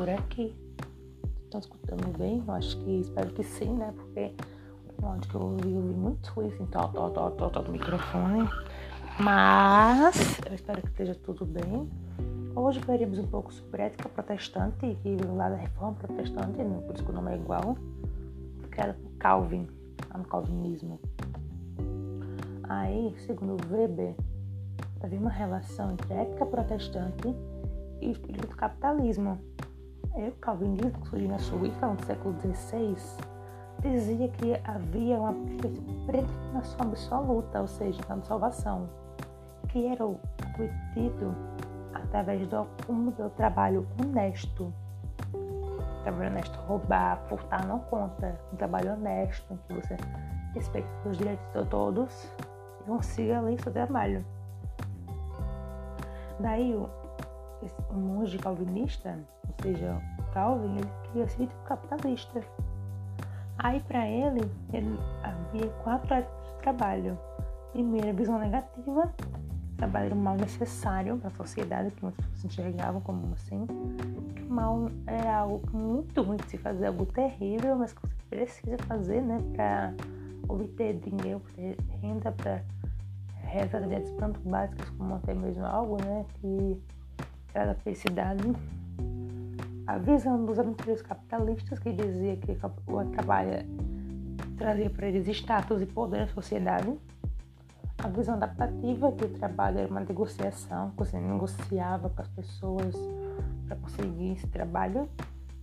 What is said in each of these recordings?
por aqui. Estão escutando bem? Eu acho que espero que sim, né? Porque o áudio que eu ouvi, eu ouvi muito isso, então, tó, tó, tó, tó, do microfone. Mas eu espero que esteja tudo bem. Hoje veremos um pouco sobre ética protestante, vem lá da reforma protestante, por isso que o nome é igual, criada por Calvin, no calvinismo. Aí, segundo Weber, havia uma relação entre ética protestante e o capitalismo. E o calvinismo, que surgiu na Suíça no século XVI, dizia que havia uma predestinação absoluta, ou seja, na salvação, que era obtido através do acúmulo do trabalho honesto. Trabalho honesto, roubar, furtar não conta. Um trabalho honesto, em que você respeita os direitos de todos e consiga ali seu trabalho. Daí o, monge calvinista, seja, Calvin, ele queria ser capitalista. Aí para ele, ele havia quatro áreas de trabalho. Primeiro, a visão negativa, trabalho era mal necessário para a sociedade, que muitas pessoas enxergavam como assim. Mal era algo muito ruim de se fazer, algo terrível, mas que você precisa fazer, né, para obter dinheiro, ter renda, para realizar atividades tanto básicas como até mesmo algo, né, que traz a felicidade. A visão dos aventureiros capitalistas, que dizia que o trabalho trazia para eles status e poder na sociedade a visão adaptativa que o trabalho era uma negociação, que você negociava com as pessoas para conseguir esse trabalho,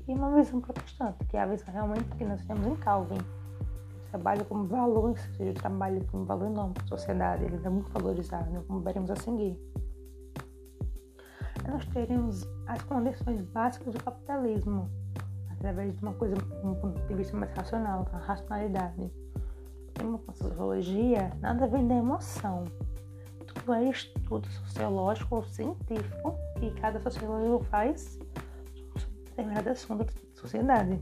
e uma visão protestante, que é a visão realmente que nós temos em Calvin. O trabalho como valor, ou seja, o trabalho como valor enorme para a sociedade, ele é muito valorizado, como veremos a seguir. Nós teremos as condições básicas do capitalismo, através de uma coisa, um ponto de vista mais racional, a racionalidade com sociologia nada vem da emoção. Tudo é estudo sociológico ou científico que cada sociólogo faz sobre determinado assunto da sociedade.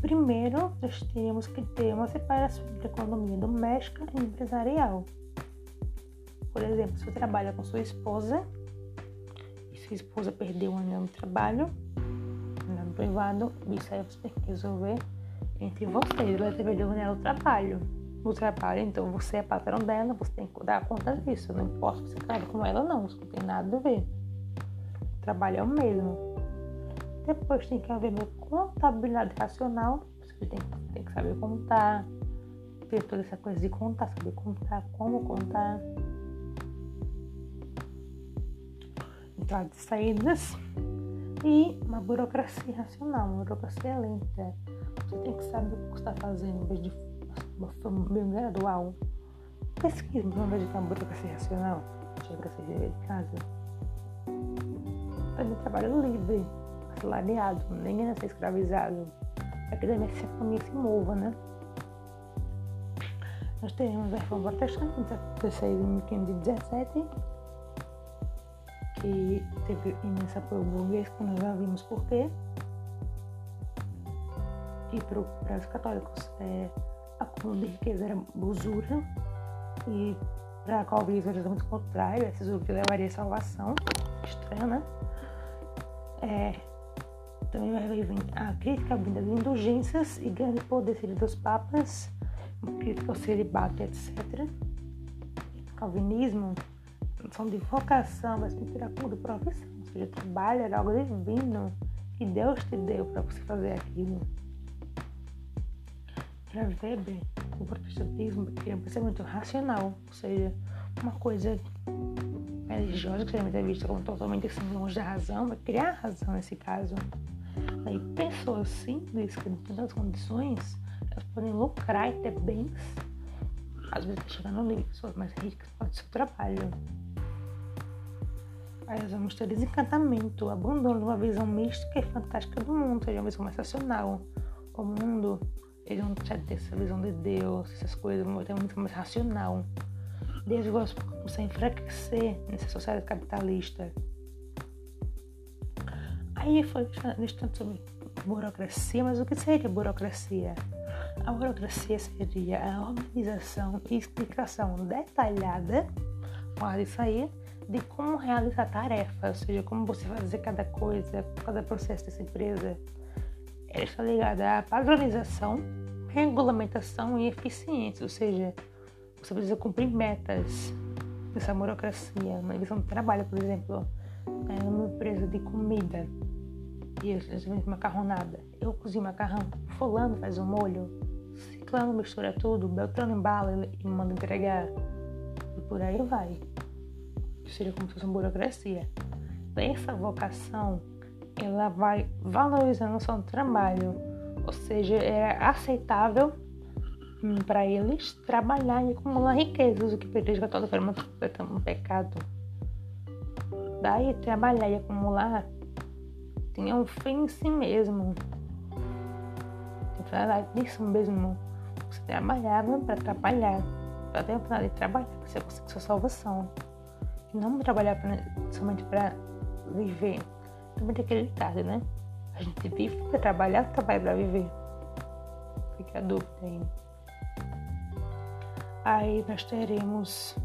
Primeiro, nós temos que ter uma separação entre economia doméstica e empresarial. Por exemplo, se você trabalha com sua esposa e sua esposa perdeu um ano de trabalho, no privado, isso aí você tem que resolver entre vocês. Ela deve dominar o trabalho. O trabalho, então você é patrão dela, você tem que dar conta disso. Não importa se você casa com ela não, isso não tem nada a ver. O trabalho é o mesmo. Depois tem que haver contabilidade racional. Você tem, tem que saber contar. Ter toda essa coisa de contar, saber contar, como contar. Entradas e saídas. E uma burocracia racional, uma burocracia lenta você tem que saber o que está fazendo em vez de uma forma bem gradual. Pesquisa em vez de uma burocracia racional. Chega a ser de casa. Também trabalho livre, assalariado, ninguém é ser escravizado. Para que a minha economia se mova, né? Nós temos a reforma protestante, então, 16 em 1517, que teve imenso apoio burguês, que nós já vimos por quê e para os católicos é, acúmulo de riqueza era usura e para calvinismo era muito contrário, essa usura levaria à salvação, estranho, né? É, também vai vir a crítica vinda de indulgências e grande poder dos papas, crítica ao celibato, etc. Calvinismo, são de vocação, mas tem como de profissão, ou seja, trabalho era algo divino que Deus te deu para você fazer aquilo. Para Weber, o protestantismo é um pensamento racional, ou seja, uma coisa religiosa que geralmente é vista como totalmente assim, longe da razão, vai criar razão nesse caso. Aí pessoas simples, que não têm tantas condições, elas podem lucrar e ter bens, às vezes chegando no nível, pessoas mais ricas pode seu trabalho. Aí nós vamos ter desencantamento, abandono de uma visão mística e fantástica do mundo, seja, uma visão mais racional. O mundo vão deixar de ter essa visão de Deus, essas coisas, vão ter muito mais racional. Deus vai começar a enfraquecer nessa sociedade capitalista. Aí foi tanto sobre burocracia, mas o que seria burocracia? A burocracia seria a organização e explicação detalhada, pode sair, de como realizar a tarefa, ou seja, como você fazer cada coisa, cada processo dessa empresa. Ela está ligada à padronização, regulamentação e eficiência, ou seja, você precisa cumprir metas dessa burocracia, uma visão de trabalho, por exemplo, é uma empresa de comida e eu vendo macarronada. Eu cozinho macarrão, fulano faz o um molho, ciclano mistura tudo, beltrano embala e manda entregar. E por aí vai. Seria como se fosse uma burocracia. Essa vocação, ela vai valorizando o seu trabalho. Ou seja, é aceitável hum, para eles trabalhar e acumular riquezas, o que para a igreja católica era um pecado. Daí, trabalhar e acumular tinha um fim em si mesmo. Falar disso mesmo. Você trabalhava para trabalhar, para ter a de trabalhar, para você conseguir sua salvação. Não trabalhar pra, somente para viver. Também tem aquele ditado, né? A gente vive para trabalhar, trabalha para viver. Fica a dúvida aí. Aí nós teremos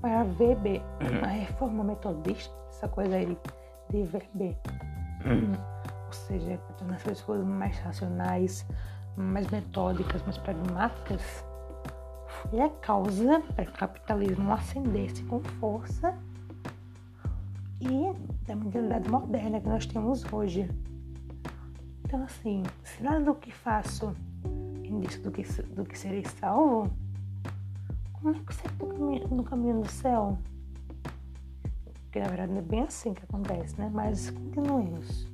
para VB, a reforma metodista, essa coisa aí de VB. Ou seja, para tornar as pessoas mais racionais, mais metódicas, mais pragmáticas, foi a causa para que o capitalismo ascendesse com força e da mentalidade moderna que nós temos hoje. Então, assim, se nada do que faço indício do que, do que serei salvo, como é que você está no caminho do céu? Porque na verdade não é bem assim que acontece, né? Mas continuemos.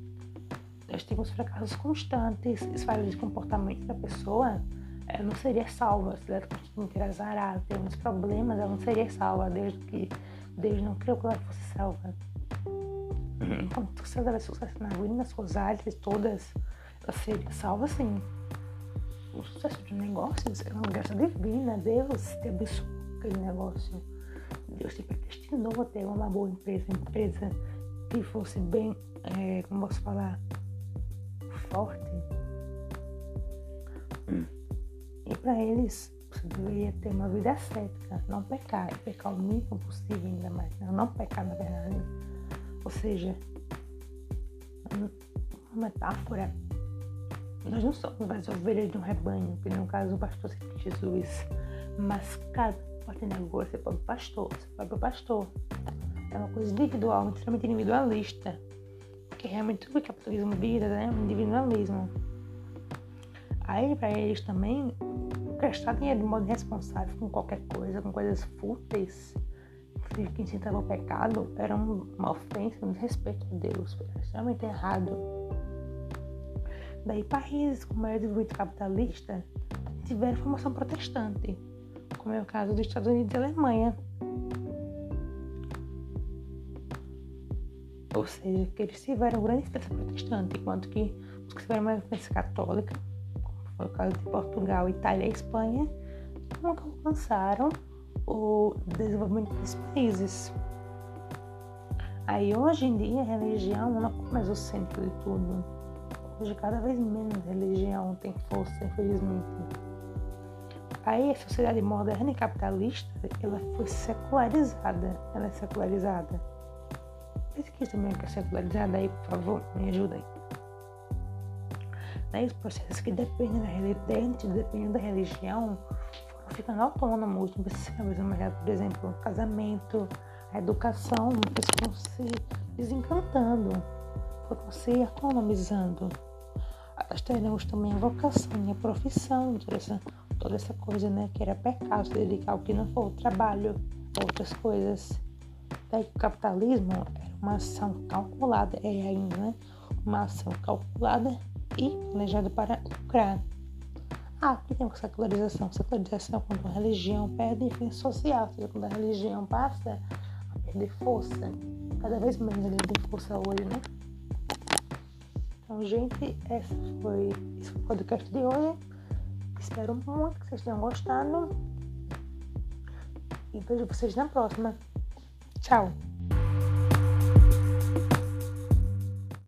Nós temos fracassos constantes, falhas de comportamento da pessoa, ela não seria salva. Se ela continuar azarada, ter uns problemas, ela não seria salva, desde que Deus não criou que ela fosse salva. Enquanto se ela tivesse sucesso na vida, nas suas áreas todas, ela seria salva sim o sucesso de um negócio é uma graça divina. Deus te abençoou aquele negócio. Deus te predestinou a ter uma boa empresa, empresa que fosse bem, é, como posso falar, forte. Para eles, deveria ter uma vida ascética, não pecar, e pecar o mínimo possível ainda mais, não, não pecar na verdade. Ou seja, uma metáfora nós não somos mais ovelhas de um rebanho, que no caso o pastor é Jesus. Mas cada negócio você pode pastor, você pode pastor. É uma coisa individual, extremamente individualista. Que realmente tudo que o capitalismo vira, né? Individualismo. Aí, para eles também, gastar dinheiro de modo irresponsável com qualquer coisa, com coisas fúteis, que incitava o pecado, era uma ofensa, um desrespeito a Deus. Era extremamente errado. Daí países com maior desenvolvimento capitalista tiveram formação protestante, como é o caso dos Estados Unidos e Alemanha. Ou seja, que eles tiveram grande influência protestante, enquanto que os que tiveram uma influência católica, foi o caso de Portugal, Itália e Espanha, nunca alcançaram o desenvolvimento desses países. Aí hoje em dia a religião não é mais o centro de tudo Hoje cada vez menos religião tem força, infelizmente. Aí a sociedade moderna e capitalista, ela foi secularizada. Ela é secularizada. Pesquisa também que é secularizada aí, por favor, me ajudem. Daí os processos que dependem da dependem da religião, foram ficando autônomos. Não precisa ser por exemplo, casamento, a educação, foram se desencantando, foram se autonomizando nós teremos também a vocação e a profissão, toda essa, toda essa coisa, né? Que era pecado, se dedicar ao que não for o trabalho, outras coisas. Daí o capitalismo era uma ação calculada, é ainda, né? Uma ação calculada e planejada para lucrar. Ah, aqui tem a secularização. Secularização é quando a religião perde influência social, ou seja, quando a religião passa a perder força. Cada vez menos ele tem força hoje, né? Então, gente, esse foi, esse foi o podcast de hoje. Espero muito que vocês tenham gostado. E vejo vocês na próxima. Tchau!